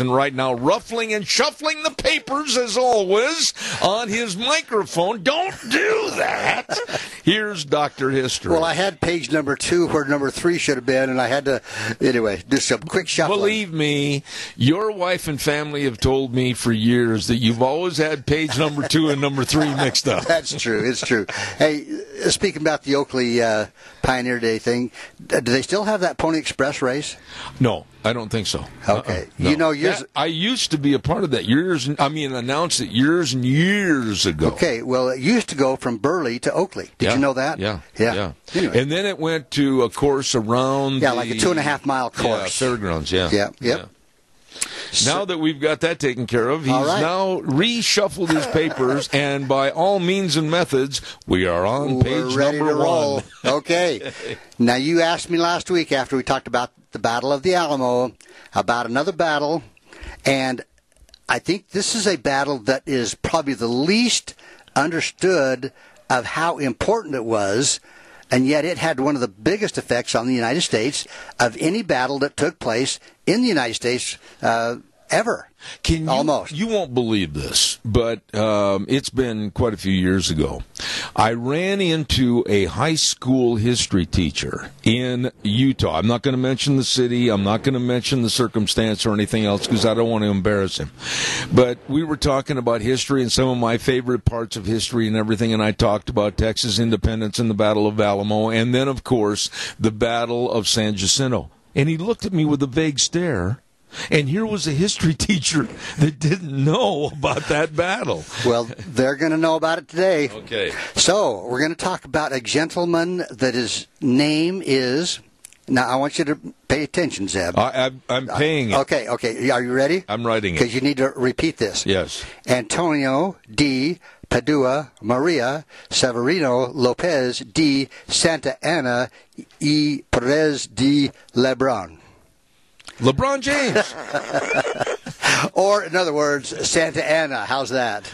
and right now ruffling and shuffling the papers as always on his microphone. Don't do that. Here's Dr. History. Well, I had page number two where number three should have been, and I had to, anyway, do some quick shuffling. Believe me, your wife and family have told me for years that you've always had page number two and number three mixed up. That's true. It's true. Hey, speaking about the Oakley uh, Pioneer Day thing, uh, do they still have that Pony Express race? No. I don't think so. Uh-uh, okay, uh-uh. no. you know, years that, I used to be a part of that years. I mean, announced it years and years ago. Okay, well, it used to go from Burley to Oakley. Did yeah. you know that? Yeah, yeah. yeah. Anyway. And then it went to a course around. Yeah, the, like a two and a half mile course. Yeah, fairgrounds. Yeah, yeah, yep. Now that we've got that taken care of, he's right. now reshuffled his papers, and by all means and methods, we are on page number to roll. one. okay. now you asked me last week after we talked about the Battle of the Alamo about another battle, and I think this is a battle that is probably the least understood of how important it was and yet it had one of the biggest effects on the United States of any battle that took place in the United States uh, ever. Can you, Almost. You won't believe this, but um, it's been quite a few years ago. I ran into a high school history teacher in Utah. I'm not going to mention the city. I'm not going to mention the circumstance or anything else because I don't want to embarrass him. But we were talking about history and some of my favorite parts of history and everything, and I talked about Texas independence and the Battle of Alamo, and then, of course, the Battle of San Jacinto. And he looked at me with a vague stare and here was a history teacher that didn't know about that battle. Well, they're going to know about it today. Okay. So, we're going to talk about a gentleman that his name is. Now, I want you to pay attention, Zeb. I, am paying it. Okay, okay. Are you ready? I'm writing it. Because you need to repeat this. Yes. Antonio D. Padua Maria Severino Lopez D. Santa Anna E. Perez D. Lebron. LeBron James. or, in other words, Santa Anna. How's that?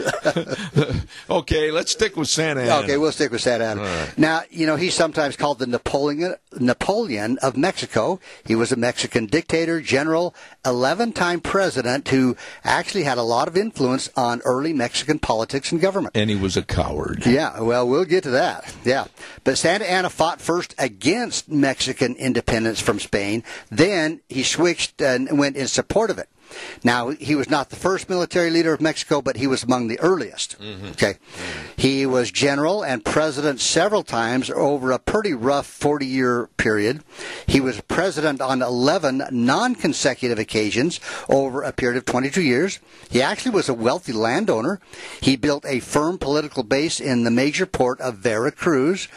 okay, let's stick with Santa Anna. Okay, we'll stick with Santa Anna. Right. Now, you know, he's sometimes called the Napoleon Napoleon of Mexico. He was a Mexican dictator, general, 11-time president who actually had a lot of influence on early Mexican politics and government. And he was a coward. Yeah, well, we'll get to that. Yeah. But Santa Anna fought first against Mexican independence from Spain. Then he switched and went in support of it. Now, he was not the first military leader of Mexico, but he was among the earliest. Mm-hmm. Okay. He was general and president several times over a pretty rough 40 year period. He was president on 11 non consecutive occasions over a period of 22 years. He actually was a wealthy landowner. He built a firm political base in the major port of Veracruz.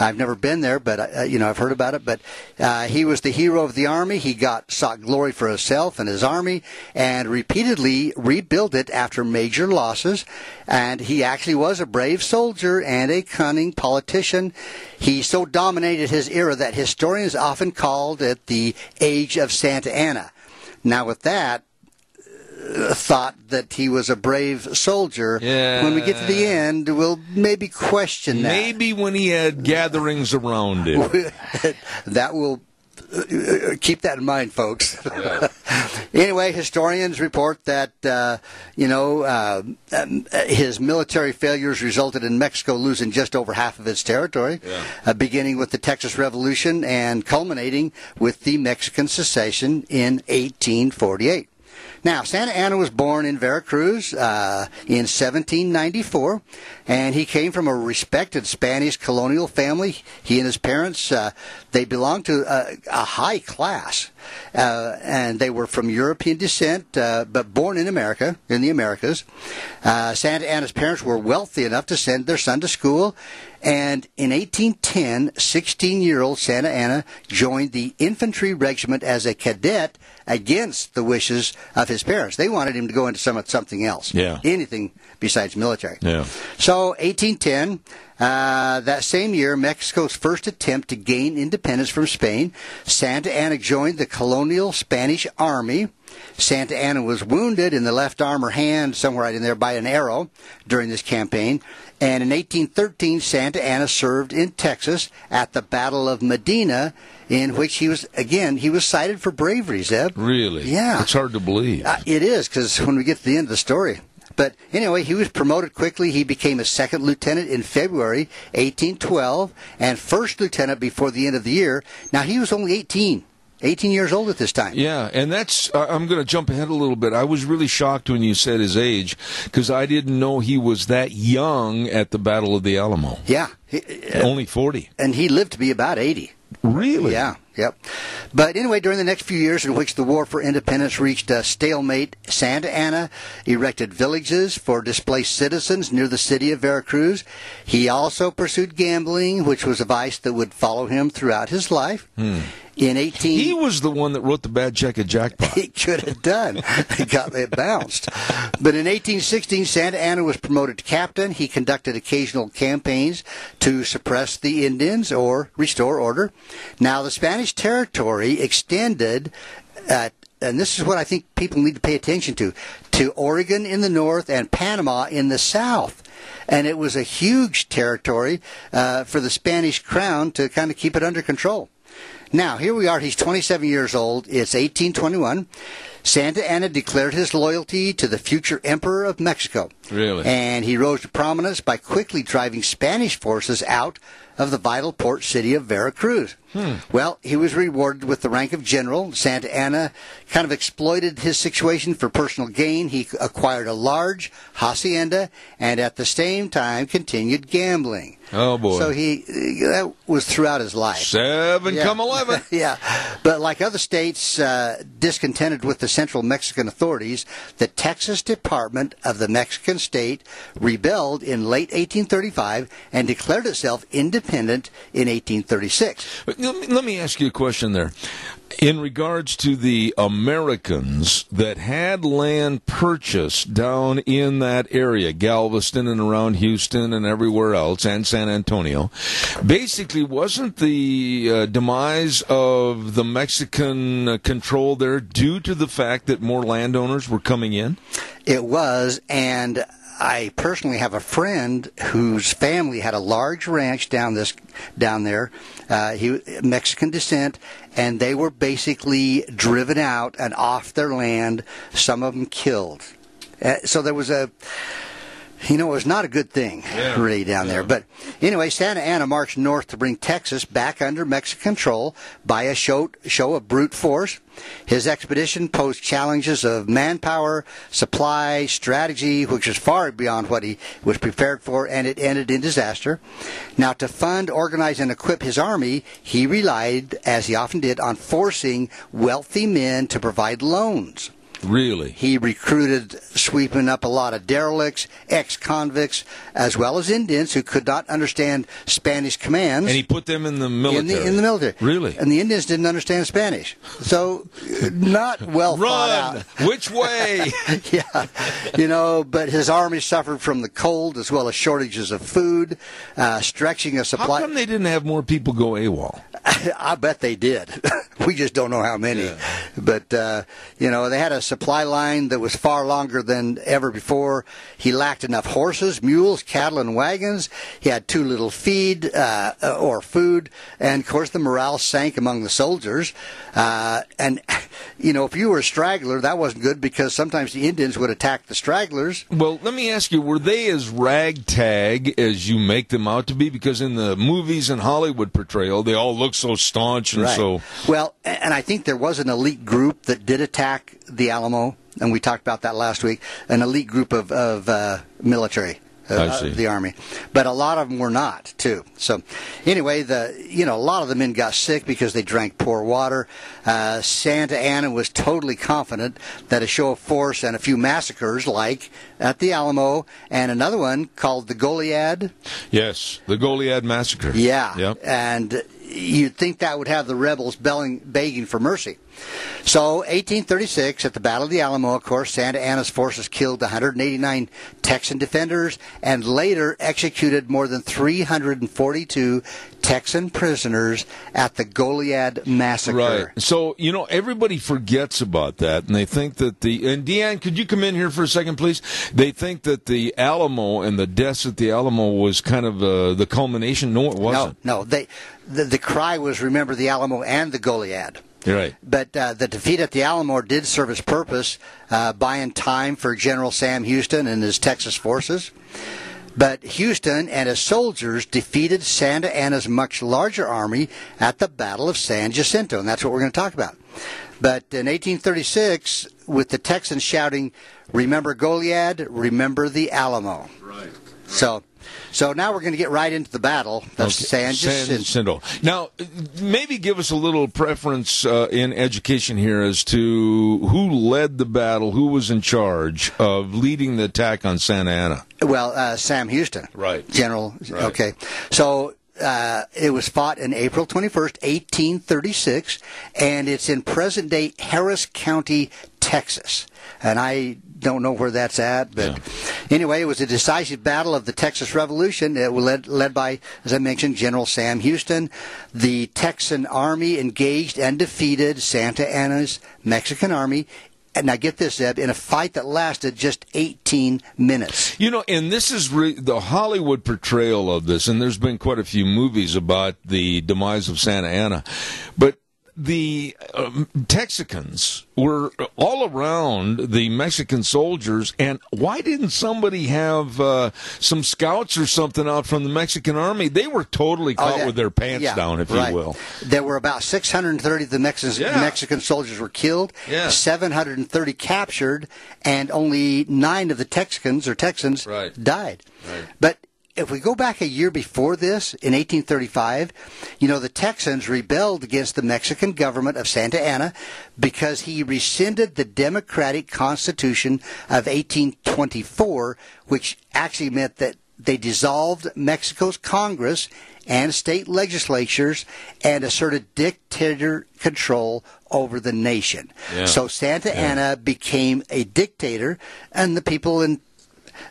I've never been there, but uh, you know I've heard about it. But uh, he was the hero of the army. He got sought glory for himself and his army, and repeatedly rebuilt it after major losses. And he actually was a brave soldier and a cunning politician. He so dominated his era that historians often called it the Age of Santa Anna. Now, with that, thought that he was a brave soldier. Yeah. When we get to the end, we'll maybe question that. Maybe when he had gatherings around him. that will uh, keep that in mind, folks. Yeah. anyway, historians report that uh, you know uh, his military failures resulted in Mexico losing just over half of its territory, yeah. uh, beginning with the Texas Revolution and culminating with the Mexican secession in 1848. Now, Santa Anna was born in Veracruz uh, in 1794, and he came from a respected Spanish colonial family. He and his parents, uh, they belonged to a, a high class, uh, and they were from European descent, uh, but born in America, in the Americas. Uh, Santa Anna's parents were wealthy enough to send their son to school, and in 1810, 16 year old Santa Anna joined the infantry regiment as a cadet against the wishes of his parents. They wanted him to go into some, something else. Yeah. Anything besides military. Yeah. So, 1810, uh, that same year, Mexico's first attempt to gain independence from Spain, Santa Anna joined the colonial Spanish army. Santa Anna was wounded in the left arm or hand, somewhere right in there, by an arrow during this campaign. And in 1813, Santa Anna served in Texas at the Battle of Medina, in which he was, again, he was cited for bravery, Zeb. Really? Yeah. It's hard to believe. Uh, it is, because when we get to the end of the story. But anyway, he was promoted quickly. He became a second lieutenant in February 1812 and first lieutenant before the end of the year. Now, he was only 18. 18 years old at this time. Yeah, and that's, uh, I'm going to jump ahead a little bit. I was really shocked when you said his age because I didn't know he was that young at the Battle of the Alamo. Yeah. He, uh, Only 40. and he lived to be about 80. Really? Yeah, yep. But anyway, during the next few years in which the War for Independence reached a stalemate, Santa Anna erected villages for displaced citizens near the city of Veracruz. He also pursued gambling, which was a vice that would follow him throughout his life. Hmm. In 18... He was the one that wrote the bad check at Jackpot. He could have done. He got it bounced. But in 1816, Santa Anna was promoted to captain. He conducted occasional campaigns to suppress the Indians or restore order. Now, the Spanish territory extended at and this is what I think people need to pay attention to, to Oregon in the north and Panama in the south. And it was a huge territory uh, for the Spanish crown to kind of keep it under control. Now, here we are. He's 27 years old. It's 1821. Santa Anna declared his loyalty to the future emperor of Mexico. Really? And he rose to prominence by quickly driving Spanish forces out of the vital port city of Veracruz. Hmm. Well, he was rewarded with the rank of general. Santa Anna kind of exploited his situation for personal gain. He acquired a large hacienda and at the same time continued gambling. Oh, boy. So he that was throughout his life. Seven Yeah. come 11. yeah, but like other states uh, discontented with the central Mexican authorities, the Texas Department of the Mexican state rebelled in late 1835 and declared itself independent in 1836. Let me, let me ask you a question there. In regards to the Americans that had land purchased down in that area, Galveston and around Houston and everywhere else, and San Antonio, basically wasn't the uh, demise of the Mexican control there due to the fact that more landowners were coming in? It was, and I personally have a friend whose family had a large ranch down this down there. Uh, he Mexican descent, and they were basically driven out and off their land. Some of them killed. Uh, so there was a. You know, it was not a good thing, Yeah. really, down there. But anyway, Santa Anna marched north to bring Texas back under Mexican control by a show, show of brute force. His expedition posed challenges of manpower, supply, strategy, which was far beyond what he was prepared for, and it ended in disaster. Now, to fund, organize, and equip his army, he relied, as he often did, on forcing wealthy men to provide loans. Really? He recruited, sweeping up a lot of derelicts, ex-convicts, as well as Indians who could not understand Spanish commands. And he put them in the military. in the, in the military. Really? And the Indians didn't understand Spanish. So, not well thought Run! out. Which way? yeah, you know, but his army suffered from the cold as well as shortages of food, uh, stretching a supply. How come they didn't have more people go AWOL? I bet they did. we just don't know how many. But, uh, you know, they had a supply line that was far longer than ever before. He lacked enough horses, mules, cattle, and wagons. He had too little feed uh, or food. And, of course, the morale sank among the soldiers. Uh, and, you know, if you were a straggler, that wasn't good because sometimes the Indians would attack the stragglers. Well, let me ask you, were they as ragtag as you make them out to be? Because in the movies and Hollywood portrayal, they all look so staunch and so. Well, and I think there was an elite group that did attack the Alamo, and we talked about that last week. An elite group of of uh, military. Uh, of the army, but a lot of them were not too. So, anyway, the you know a lot of the men got sick because they drank poor water. Uh, Santa Anna was totally confident that a show of force and a few massacres, like at the Alamo, and another one called the Goliad, Yes, the Goliad massacre. yeah. Yep. And you'd think that would have the rebels belling, begging for mercy. So, 1836, at the Battle of the Alamo, of course, Santa Anna's forces killed 189 Texan defenders and later executed more than 342 Texan prisoners at the Goliad massacre. Right. So, you know, everybody forgets about that and they think that the and Deanne, could you come in here for a second, please? They think that the Alamo and the deaths at the Alamo was kind of uh, the culmination. No, it wasn't. No, no. They the, the cry was remember the Alamo and the Goliad. Right. But uh, the defeat at the Alamo did serve its purpose, uh, buying time for General Sam Houston and his Texas forces. But Houston and his soldiers defeated Santa Anna's much larger army at the Battle of San Jacinto, and that's what we're going to talk about. But in 1836, with the Texans shouting, "Remember Goliad, remember the Alamo." Right. So, so now we're going to get right into the battle. That's San Jacinto. Jacinto. Now, maybe give us a little preference uh, in education here as to who led the battle, who was in charge of leading the attack on Santa Anna. Well, uh, Sam Houston, Right. General. Right. Okay, so. Uh, it was fought in April 21st, 1836, and it's in present day Harris County, Texas. And I don't know where that's at, but anyway, it was a decisive battle of the Texas Revolution. It was led, led by, as I mentioned, General Sam Houston. The Texan Army engaged and defeated Santa Anna's Mexican Army. And now get this, Zeb, in a fight that lasted just 18 minutes. You know, and this is re- the Hollywood portrayal of this, and there's been quite a few movies about the demise of Santa Anna, but the um, Texicans were all around the Mexican soldiers, and why didn't somebody have uh, some scouts or something out from the Mexican army? They were totally Oh, caught yeah. with their pants Yeah, down, if right. you will. There were about 630 of the Mexicans, Yeah. Mexican soldiers were killed, Yeah. 730 captured, and only nine of the Texicans or Texans Right. died. Right. But if we go back a year before this, in 1835, you know, the Texans rebelled against the Mexican government of Santa Anna because he rescinded the Democratic Constitution of 1824, which actually meant that they dissolved Mexico's Congress and state legislatures and asserted dictator control over the nation. Yeah. So Santa Anna became a dictator, and the people in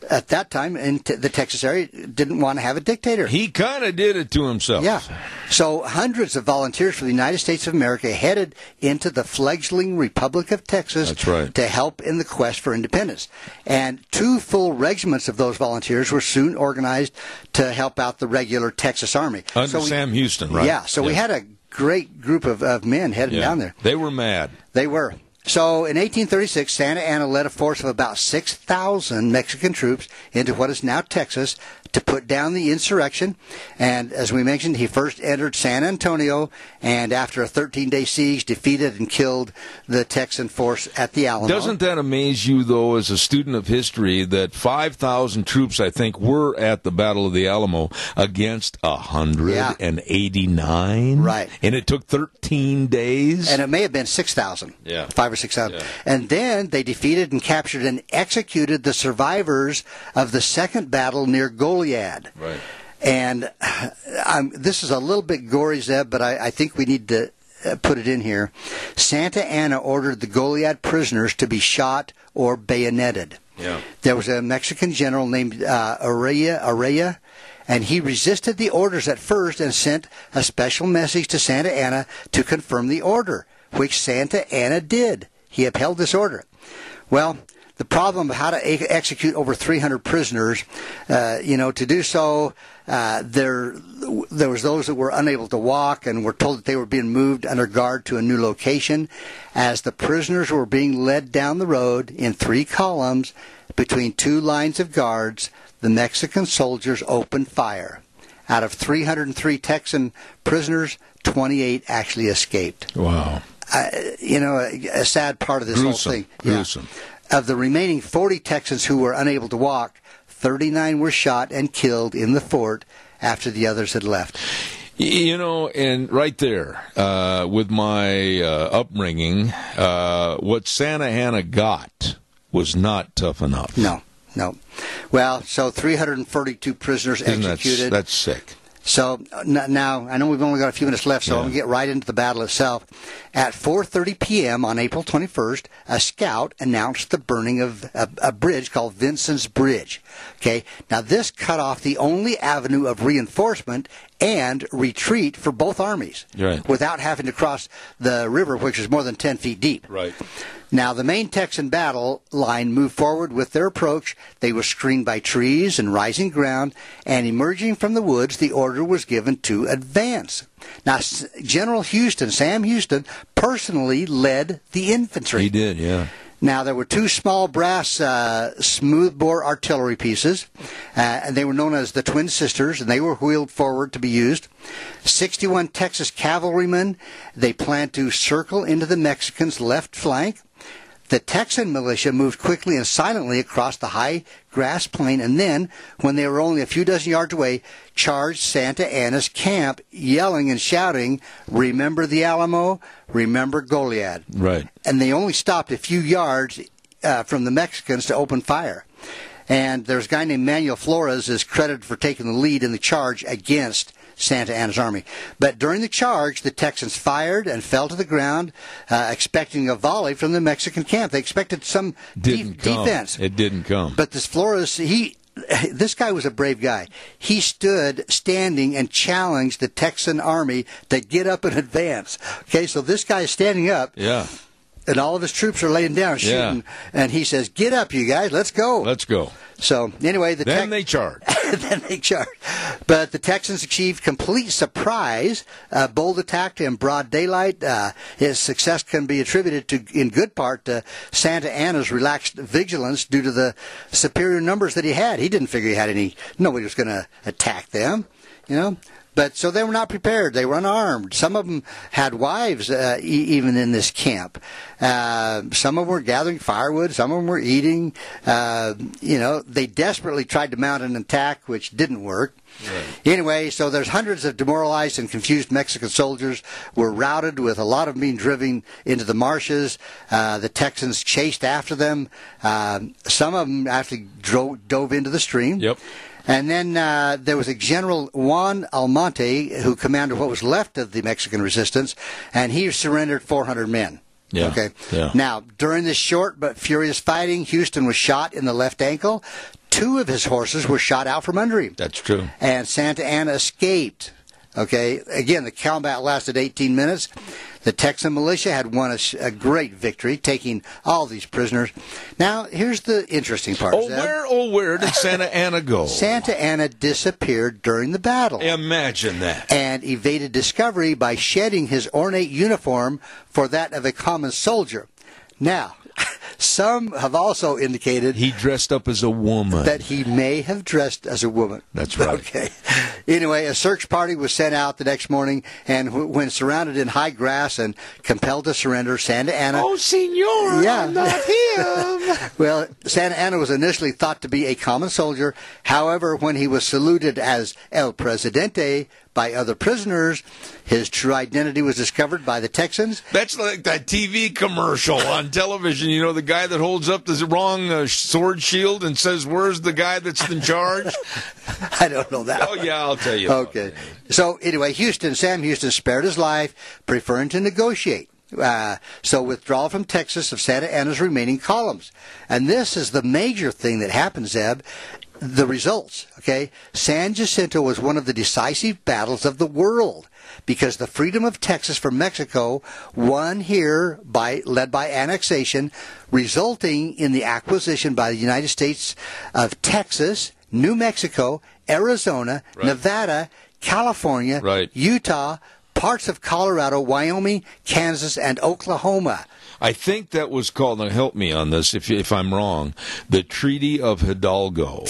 at that time in t- the Texas area didn't want to have a dictator. He kind of did it to himself. Yeah. So hundreds of volunteers from the United States of America headed into the fledgling Republic of Texas That's right. to help in the quest for independence. And two full regiments of those volunteers were soon organized to help out the regular Texas Army. Under so we- Sam Houston, right? Yeah. So we had a great group of, of men heading Yeah. down there. They were mad. They were. So in 1836, Santa Anna led a force of about 6,000 Mexican troops into what is now Texas to put down the insurrection. And as we mentioned, he first entered San Antonio and after a 13 day siege, defeated and killed the Texan force at the Alamo. Doesn't that amaze you, though, as a student of history, that 5,000 troops, I think, were at the Battle of the Alamo against 189? Right. And it took 13 days? and it may have been 6,000. Yeah. Five or 6,000. Yeah. And then they defeated and captured and executed the survivors of the second battle near Goliad. Right. And um, this is a little bit gory, Zeb, but I, I think we need to uh, put it in here. Santa Anna ordered the Goliad prisoners to be shot or bayoneted. Yeah. There was a Mexican general named uh, Urrea, Urrea, and he resisted the orders at first and sent a special message to Santa Anna to confirm the order, which Santa Anna did. He upheld this order. Well, the problem of how to e- execute over 300 prisoners, uh, you know, to do so, uh, there there was those that were unable to walk and were told that they were being moved under guard to a new location. As the prisoners were being led down the road in three columns between two lines of guards, the Mexican soldiers opened fire. Out of 303 Texan prisoners, 28 actually escaped Wow. uh, you know, a, a sad part of this Gruesome. whole thing. Yeah. Gruesome. Of the remaining 40 Texans who were unable to walk, 39 were shot and killed in the fort after the others had left. You know, and right there, uh, with my uh, upbringing, uh, what Santa Anna got was not tough enough. No, no. Well, so 342 prisoners Isn't executed. that's sick. So now I know we've only got a few minutes left, so yeah. I'm gonna get right into the battle itself. At 4:30 p.m. on April 21st, a scout announced the burning of a, a bridge called Vincent's Bridge. Okay, now this cut off the only avenue of reinforcement and retreat for both armies right. without having to cross the river, which is more than 10 feet deep. Right. Now, the main Texan battle line moved forward with their approach. They were screened by trees and rising ground, and emerging from the woods, the order was given to advance. Now, General Houston, Sam Houston, personally led the infantry. He did, yeah. Now, there were two small brass uh, smoothbore artillery pieces, uh, and they were known as the Twin Sisters, and they were wheeled forward to be used. 61 Texas cavalrymen, they planned to circle into the Mexicans' left flank. The Texan militia moved quickly and silently across the high grass plain, and then, when they were only a few dozen yards away, charged Santa Anna's camp, yelling and shouting, Remember the Alamo, remember Goliad. Right. And they only stopped a few yards uh, from the Mexicans to open fire. And there's a guy named Manuel Flores is credited for taking the lead in the charge against Santa Anna's army. But during the charge, the Texans fired and fell to the ground, uh, expecting a volley from the Mexican camp. They expected some de- defense. It didn't come. But this Flores, he this guy was a brave guy. He stood standing and challenged the Texan army to get up and advance. Okay, so this guy is standing up. Yeah. And all of his troops are laying down shooting. Yeah. And he says, Get up, you guys, let's go. Let's go. So anyway, the then they charged. then they charged. But the Texans achieved complete surprise, uh, bold attack in broad daylight. Uh, his success can be attributed to, in good part, to Santa Anna's relaxed vigilance due to the superior numbers that he had. He didn't figure he had any. Nobody was going to attack them. You know, but so they were not prepared. They were unarmed. Some of them had wives, uh, e- even in this camp. Uh, some of them were gathering firewood. Some of them were eating. Uh, you know, they desperately tried to mount an attack, which didn't work. Right. Anyway, so there's hundreds of demoralized and confused Mexican soldiers were routed, with a lot of them being driven into the marshes. Uh, the Texans chased after them. Uh, some of them actually drove, dove into the stream. Yep. And then uh, there was a General Juan Almonte who commanded what was left of the Mexican resistance, and he surrendered 400 men. Yeah. Okay. Yeah. Now, during this short but furious fighting, Houston was shot in the left ankle. Two of his horses were shot out from under him. That's true. And Santa Anna escaped. Okay. Again, the combat lasted 18 minutes. The Texan militia had won a, a, great victory, taking all these prisoners. Now, here's the interesting part. Oh, Zeb. where, oh, where did Santa Anna go? Santa Anna disappeared during the battle. Imagine that. And evaded discovery by shedding his ornate uniform for that of a common soldier. Now, some have also indicated he dressed up as a woman. That he may have dressed as a woman. That's right. Okay. Anyway, a search party was sent out the next morning, and when surrounded in high grass and compelled to surrender, Santa Anna. Oh, Senor, yeah. I'm not him. well, Santa Anna was initially thought to be a common soldier. However, when he was saluted as El Presidente by other prisoners. His true identity was discovered by the Texans. That's like that TV commercial on television. You know, the guy that holds up the wrong uh, sword shield and says, Where's the guy that's in charge? I don't know that. Oh, yeah, I'll tell you. Okay. So, anyway, Houston, Sam Houston spared his life, preferring to negotiate. Uh, so withdrawal from Texas of Santa Anna's remaining columns. And this is the major thing that happens, Zeb the results. Okay, San Jacinto was one of the decisive battles of the world because the freedom of Texas from Mexico won here by led by annexation, resulting in the acquisition by the United States of Texas, New Mexico, Arizona, right. Nevada, California, right. Utah, parts of Colorado, Wyoming, Kansas, and Oklahoma. I think that was called, now help me on this if, if I'm wrong, the Treaty of Hidalgo.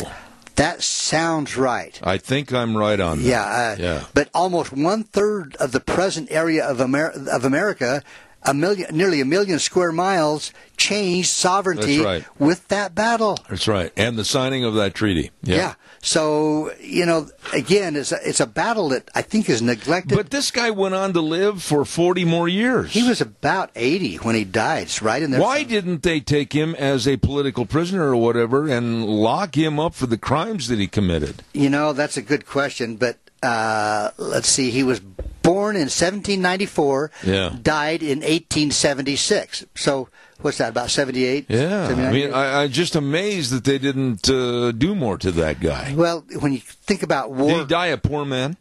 That sounds right. I think I'm right on that. Yeah, uh, yeah. But almost one third of the present area of, Amer- of America a million, nearly a million square miles changed sovereignty right. with that battle. That's right, and the signing of that treaty. Yeah. yeah. So you know, again, it's a, it's a battle that I think is neglected. But this guy went on to live for forty more years. He was about eighty when he died. It's right in there. Why didn't they take him as a political prisoner or whatever and lock him up for the crimes that he committed? You know, that's a good question, but Uh, let's see, he was born in 1794, Yeah. died in 1876. So what's that? About 78? Yeah, 79 I mean. I, I'm just amazed that they didn't uh, do more to that guy. well, when you think about war Did he die a poor man?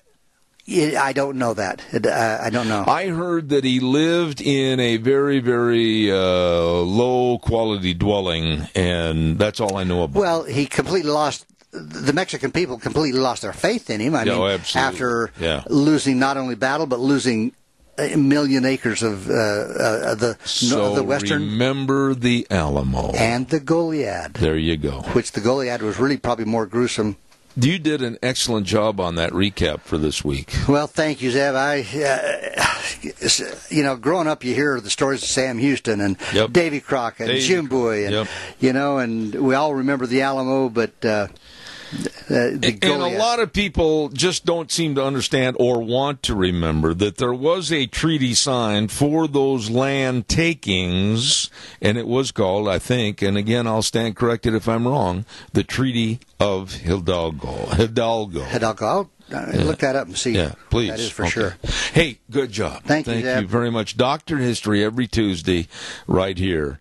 I don't know that. It, uh, I don't know. I heard that he lived in a very, very uh, low quality dwelling, and that's all I know about. Well, he completely lost. The Mexican people completely lost their faith in him. I mean, oh, absolutely. after Yeah. losing not only battle but losing a million acres of uh, uh, the so the western remember the Alamo. and the Goliad, there you go. which the Goliad was really probably more gruesome. You did an excellent job on that recap for this week. Well, thank you, Zeb. I, uh, you know, growing up, you hear the stories of Sam Houston and Yep. Davy Crockett and Jim Bowie, and Yep. you know, and we all remember the Alamo, but uh, the And a lot of people just don't seem to understand or want to remember that there was a treaty signed for those land takings, and it was called, I think, and again, I'll stand corrected if I'm wrong, the Treaty of Hidalgo. Hidalgo. Hidalgo. I'll uh, look that up and see. Yeah, please. That is for Okay. sure. Hey, good job. Thank you, Thank you very much. Doctor History every Tuesday, right here.